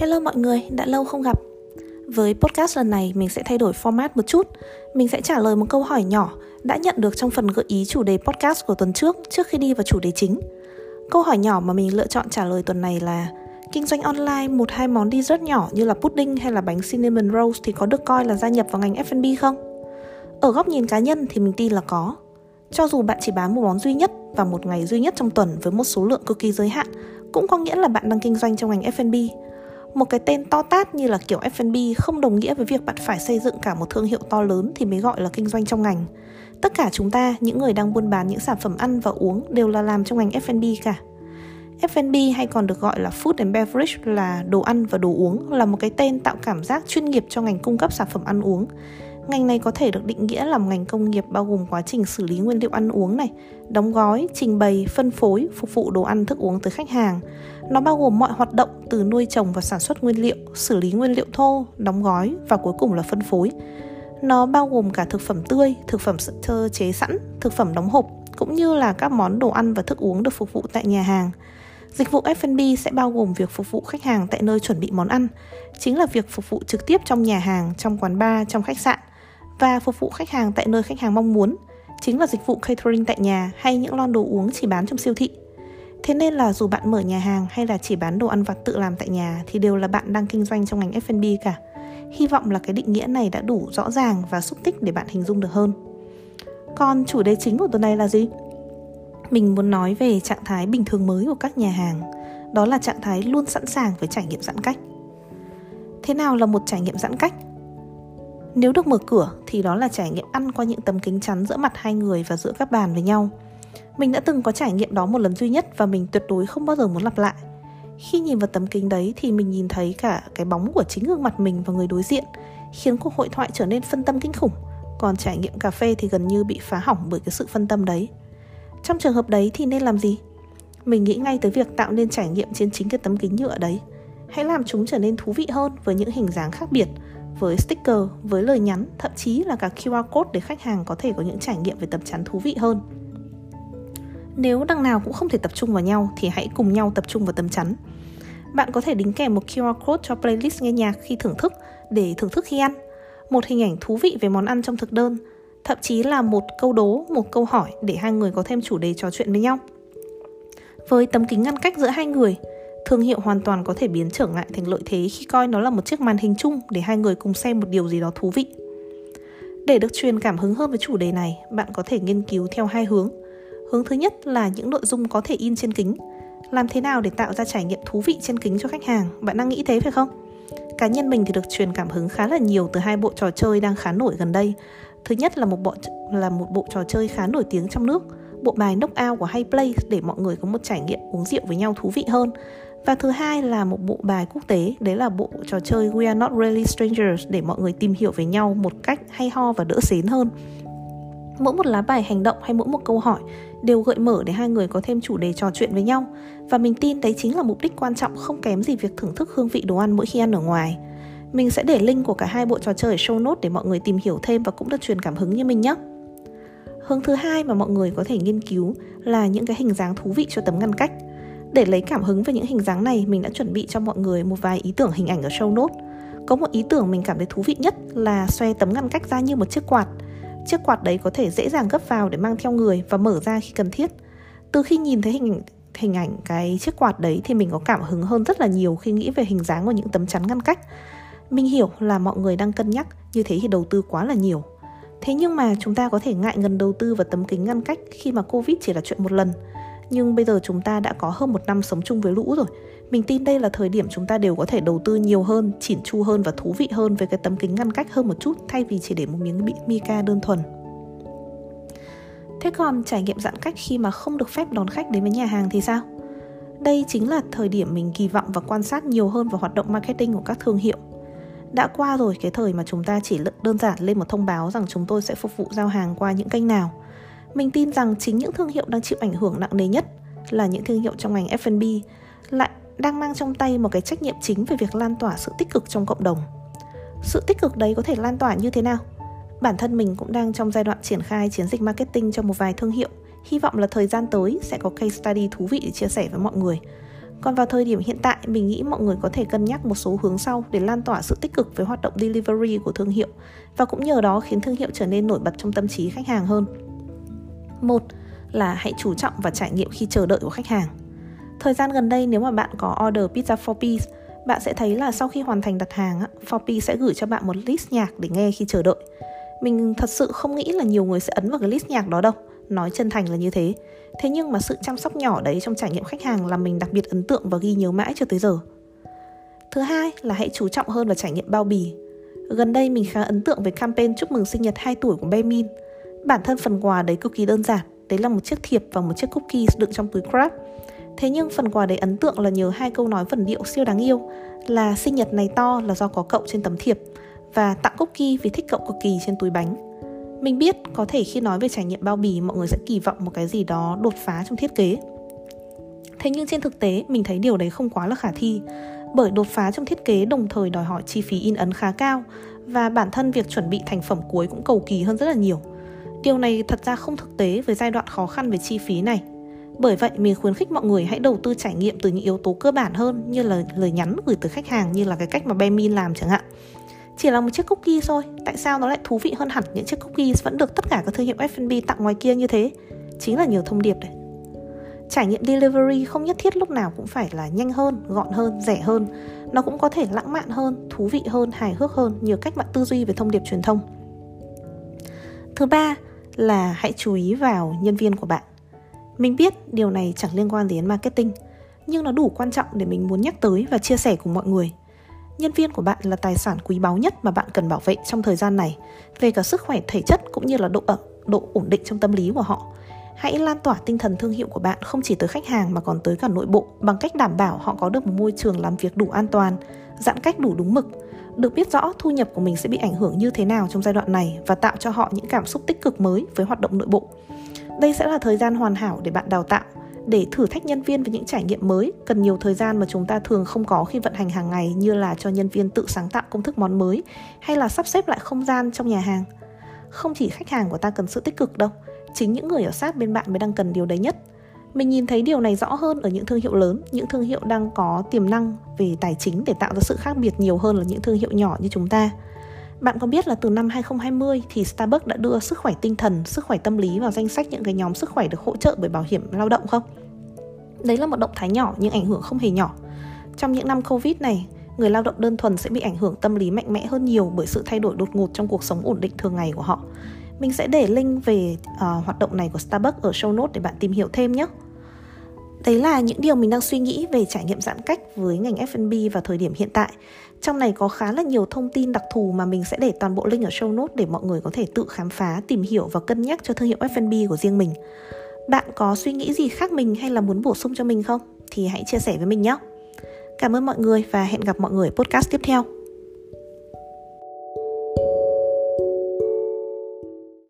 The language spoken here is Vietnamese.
Hello mọi người, đã lâu không gặp. Với podcast lần này mình sẽ thay đổi format một chút. Mình sẽ trả lời một câu hỏi nhỏ đã nhận được trong phần gợi ý chủ đề podcast của tuần trước trước khi đi vào chủ đề chính. Câu hỏi nhỏ mà mình lựa chọn trả lời tuần này là kinh doanh online một hai món dessert nhỏ như là pudding hay là bánh cinnamon rolls thì có được coi là gia nhập vào ngành F&B không? Ở góc nhìn cá nhân thì mình tin là có. Cho dù bạn chỉ bán một món duy nhất và một ngày duy nhất trong tuần với một số lượng cực kỳ giới hạn, cũng có nghĩa là bạn đang kinh doanh trong ngành F&B một cái tên to tát như là kiểu F&B không đồng nghĩa với việc bạn phải xây dựng cả một thương hiệu to lớn thì mới gọi là kinh doanh trong ngành. Tất cả chúng ta, những người đang buôn bán những sản phẩm ăn và uống đều là làm trong ngành F&B cả. F&B hay còn được gọi là Food and Beverage là đồ ăn và đồ uống là một cái tên tạo cảm giác chuyên nghiệp cho ngành cung cấp sản phẩm ăn uống. Ngành này có thể được định nghĩa là một ngành công nghiệp bao gồm quá trình xử lý nguyên liệu ăn uống này, đóng gói, trình bày, phân phối, phục vụ đồ ăn thức uống tới khách hàng. Nó bao gồm mọi hoạt động từ nuôi trồng và sản xuất nguyên liệu, xử lý nguyên liệu thô, đóng gói và cuối cùng là phân phối. Nó bao gồm cả thực phẩm tươi, thực phẩm sơ chế sẵn, thực phẩm đóng hộp, cũng như là các món đồ ăn và thức uống được phục vụ tại nhà hàng. Dịch vụ F&B sẽ bao gồm việc phục vụ khách hàng tại nơi chuẩn bị món ăn, chính là việc phục vụ trực tiếp trong nhà hàng, trong quán bar, trong khách sạn và phục vụ khách hàng tại nơi khách hàng mong muốn, chính là dịch vụ catering tại nhà hay những lon đồ uống chỉ bán trong siêu thị. Thế nên là dù bạn mở nhà hàng hay là chỉ bán đồ ăn vặt tự làm tại nhà thì đều là bạn đang kinh doanh trong ngành F&B cả. Hy vọng là cái định nghĩa này đã đủ rõ ràng và xúc tích để bạn hình dung được hơn. Còn chủ đề chính của tuần này là gì? Mình muốn nói về trạng thái bình thường mới của các nhà hàng. Đó là trạng thái luôn sẵn sàng với trải nghiệm giãn cách. Thế nào là một trải nghiệm giãn cách? Nếu được mở cửa thì đó là trải nghiệm ăn qua những tấm kính chắn giữa mặt hai người và giữa các bàn với nhau. Mình đã từng có trải nghiệm đó một lần duy nhất và mình tuyệt đối không bao giờ muốn lặp lại. Khi nhìn vào tấm kính đấy thì mình nhìn thấy cả cái bóng của chính gương mặt mình và người đối diện, khiến cuộc hội thoại trở nên phân tâm kinh khủng. Còn trải nghiệm cà phê thì gần như bị phá hỏng bởi cái sự phân tâm đấy. Trong trường hợp đấy thì nên làm gì? Mình nghĩ ngay tới việc tạo nên trải nghiệm trên chính cái tấm kính nhựa đấy. Hãy làm chúng trở nên thú vị hơn với những hình dáng khác biệt, với sticker, với lời nhắn, thậm chí là cả QR code để khách hàng có thể có những trải nghiệm về tấm chắn thú vị hơn. Nếu đằng nào cũng không thể tập trung vào nhau thì hãy cùng nhau tập trung vào tấm chắn. Bạn có thể đính kèm một QR code cho playlist nghe nhạc khi thưởng thức để thưởng thức khi ăn, một hình ảnh thú vị về món ăn trong thực đơn, thậm chí là một câu đố, một câu hỏi để hai người có thêm chủ đề trò chuyện với nhau. Với tấm kính ngăn cách giữa hai người, thương hiệu hoàn toàn có thể biến trở ngại thành lợi thế khi coi nó là một chiếc màn hình chung để hai người cùng xem một điều gì đó thú vị. Để được truyền cảm hứng hơn với chủ đề này, bạn có thể nghiên cứu theo hai hướng. Hướng thứ nhất là những nội dung có thể in trên kính. Làm thế nào để tạo ra trải nghiệm thú vị trên kính cho khách hàng? Bạn đang nghĩ thế phải không? Cá nhân mình thì được truyền cảm hứng khá là nhiều từ hai bộ trò chơi đang khá nổi gần đây. Thứ nhất là một bộ là một bộ trò chơi khá nổi tiếng trong nước, bộ bài Knockout của Hayplay để mọi người có một trải nghiệm uống rượu với nhau thú vị hơn. Và thứ hai là một bộ bài quốc tế, đấy là bộ trò chơi We Are Not Really Strangers để mọi người tìm hiểu về nhau một cách hay ho và đỡ xến hơn. Mỗi một lá bài hành động hay mỗi một câu hỏi đều gợi mở để hai người có thêm chủ đề trò chuyện với nhau và mình tin đấy chính là mục đích quan trọng không kém gì việc thưởng thức hương vị đồ ăn mỗi khi ăn ở ngoài. Mình sẽ để link của cả hai bộ trò chơi ở show notes để mọi người tìm hiểu thêm và cũng được truyền cảm hứng như mình nhé. Hướng thứ hai mà mọi người có thể nghiên cứu là những cái hình dáng thú vị cho tấm ngăn cách. Để lấy cảm hứng về những hình dáng này, mình đã chuẩn bị cho mọi người một vài ý tưởng hình ảnh ở show notes. Có một ý tưởng mình cảm thấy thú vị nhất là xoay tấm ngăn cách ra như một chiếc quạt. Chiếc quạt đấy có thể dễ dàng gấp vào để mang theo người và mở ra khi cần thiết. Từ khi nhìn thấy hình ảnh hình ảnh cái chiếc quạt đấy thì mình có cảm hứng hơn rất là nhiều khi nghĩ về hình dáng của những tấm chắn ngăn cách. Mình hiểu là mọi người đang cân nhắc như thế thì đầu tư quá là nhiều. Thế nhưng mà chúng ta có thể ngại ngần đầu tư vào tấm kính ngăn cách khi mà Covid chỉ là chuyện một lần nhưng bây giờ chúng ta đã có hơn một năm sống chung với lũ rồi. Mình tin đây là thời điểm chúng ta đều có thể đầu tư nhiều hơn, chỉn chu hơn và thú vị hơn với cái tấm kính ngăn cách hơn một chút, thay vì chỉ để một miếng bị mica đơn thuần. Thế còn trải nghiệm giãn cách khi mà không được phép đón khách đến với nhà hàng thì sao? Đây chính là thời điểm mình kỳ vọng và quan sát nhiều hơn vào hoạt động marketing của các thương hiệu. Đã qua rồi cái thời mà chúng ta chỉ đơn giản lên một thông báo rằng chúng tôi sẽ phục vụ giao hàng qua những kênh nào mình tin rằng chính những thương hiệu đang chịu ảnh hưởng nặng nề nhất là những thương hiệu trong ngành F&B lại đang mang trong tay một cái trách nhiệm chính về việc lan tỏa sự tích cực trong cộng đồng. Sự tích cực đấy có thể lan tỏa như thế nào? Bản thân mình cũng đang trong giai đoạn triển khai chiến dịch marketing cho một vài thương hiệu. Hy vọng là thời gian tới sẽ có case study thú vị để chia sẻ với mọi người. Còn vào thời điểm hiện tại, mình nghĩ mọi người có thể cân nhắc một số hướng sau để lan tỏa sự tích cực với hoạt động delivery của thương hiệu và cũng nhờ đó khiến thương hiệu trở nên nổi bật trong tâm trí khách hàng hơn. Một là hãy chú trọng và trải nghiệm khi chờ đợi của khách hàng. Thời gian gần đây nếu mà bạn có order pizza for peace bạn sẽ thấy là sau khi hoàn thành đặt hàng, Forpi sẽ gửi cho bạn một list nhạc để nghe khi chờ đợi. Mình thật sự không nghĩ là nhiều người sẽ ấn vào cái list nhạc đó đâu, nói chân thành là như thế. Thế nhưng mà sự chăm sóc nhỏ đấy trong trải nghiệm khách hàng làm mình đặc biệt ấn tượng và ghi nhớ mãi cho tới giờ. Thứ hai là hãy chú trọng hơn vào trải nghiệm bao bì. Gần đây mình khá ấn tượng với campaign chúc mừng sinh nhật 2 tuổi của Bemin. Bản thân phần quà đấy cực kỳ đơn giản, đấy là một chiếc thiệp và một chiếc cookie đựng trong túi crab. Thế nhưng phần quà đấy ấn tượng là nhờ hai câu nói vần điệu siêu đáng yêu là sinh nhật này to là do có cậu trên tấm thiệp và tặng cookie vì thích cậu cực kỳ trên túi bánh. Mình biết có thể khi nói về trải nghiệm bao bì mọi người sẽ kỳ vọng một cái gì đó đột phá trong thiết kế. Thế nhưng trên thực tế mình thấy điều đấy không quá là khả thi bởi đột phá trong thiết kế đồng thời đòi hỏi chi phí in ấn khá cao và bản thân việc chuẩn bị thành phẩm cuối cũng cầu kỳ hơn rất là nhiều. Điều này thật ra không thực tế với giai đoạn khó khăn về chi phí này. Bởi vậy mình khuyến khích mọi người hãy đầu tư trải nghiệm từ những yếu tố cơ bản hơn như là lời nhắn gửi từ khách hàng như là cái cách mà Bemin làm chẳng hạn. Chỉ là một chiếc cookie thôi, tại sao nó lại thú vị hơn hẳn những chiếc cookies vẫn được tất cả các thương hiệu F&B tặng ngoài kia như thế? Chính là nhiều thông điệp đấy. Trải nghiệm delivery không nhất thiết lúc nào cũng phải là nhanh hơn, gọn hơn, rẻ hơn. Nó cũng có thể lãng mạn hơn, thú vị hơn, hài hước hơn, nhiều cách bạn tư duy về thông điệp truyền thông. Thứ ba là hãy chú ý vào nhân viên của bạn. Mình biết điều này chẳng liên quan đến marketing, nhưng nó đủ quan trọng để mình muốn nhắc tới và chia sẻ cùng mọi người. Nhân viên của bạn là tài sản quý báu nhất mà bạn cần bảo vệ trong thời gian này, về cả sức khỏe thể chất cũng như là độ ở, độ ổn định trong tâm lý của họ. Hãy lan tỏa tinh thần thương hiệu của bạn không chỉ tới khách hàng mà còn tới cả nội bộ bằng cách đảm bảo họ có được một môi trường làm việc đủ an toàn, giãn cách đủ đúng mực, được biết rõ thu nhập của mình sẽ bị ảnh hưởng như thế nào trong giai đoạn này và tạo cho họ những cảm xúc tích cực mới với hoạt động nội bộ. Đây sẽ là thời gian hoàn hảo để bạn đào tạo, để thử thách nhân viên với những trải nghiệm mới, cần nhiều thời gian mà chúng ta thường không có khi vận hành hàng ngày như là cho nhân viên tự sáng tạo công thức món mới hay là sắp xếp lại không gian trong nhà hàng. Không chỉ khách hàng của ta cần sự tích cực đâu, chính những người ở sát bên bạn mới đang cần điều đấy nhất. Mình nhìn thấy điều này rõ hơn ở những thương hiệu lớn, những thương hiệu đang có tiềm năng về tài chính để tạo ra sự khác biệt nhiều hơn là những thương hiệu nhỏ như chúng ta. Bạn có biết là từ năm 2020 thì Starbucks đã đưa sức khỏe tinh thần, sức khỏe tâm lý vào danh sách những cái nhóm sức khỏe được hỗ trợ bởi bảo hiểm lao động không? Đấy là một động thái nhỏ nhưng ảnh hưởng không hề nhỏ. Trong những năm Covid này, người lao động đơn thuần sẽ bị ảnh hưởng tâm lý mạnh mẽ hơn nhiều bởi sự thay đổi đột ngột trong cuộc sống ổn định thường ngày của họ. Mình sẽ để link về uh, hoạt động này của Starbucks ở show notes để bạn tìm hiểu thêm nhé. Đấy là những điều mình đang suy nghĩ về trải nghiệm giãn cách với ngành F&B vào thời điểm hiện tại. Trong này có khá là nhiều thông tin đặc thù mà mình sẽ để toàn bộ link ở show notes để mọi người có thể tự khám phá, tìm hiểu và cân nhắc cho thương hiệu F&B của riêng mình. Bạn có suy nghĩ gì khác mình hay là muốn bổ sung cho mình không? Thì hãy chia sẻ với mình nhé. Cảm ơn mọi người và hẹn gặp mọi người ở podcast tiếp theo.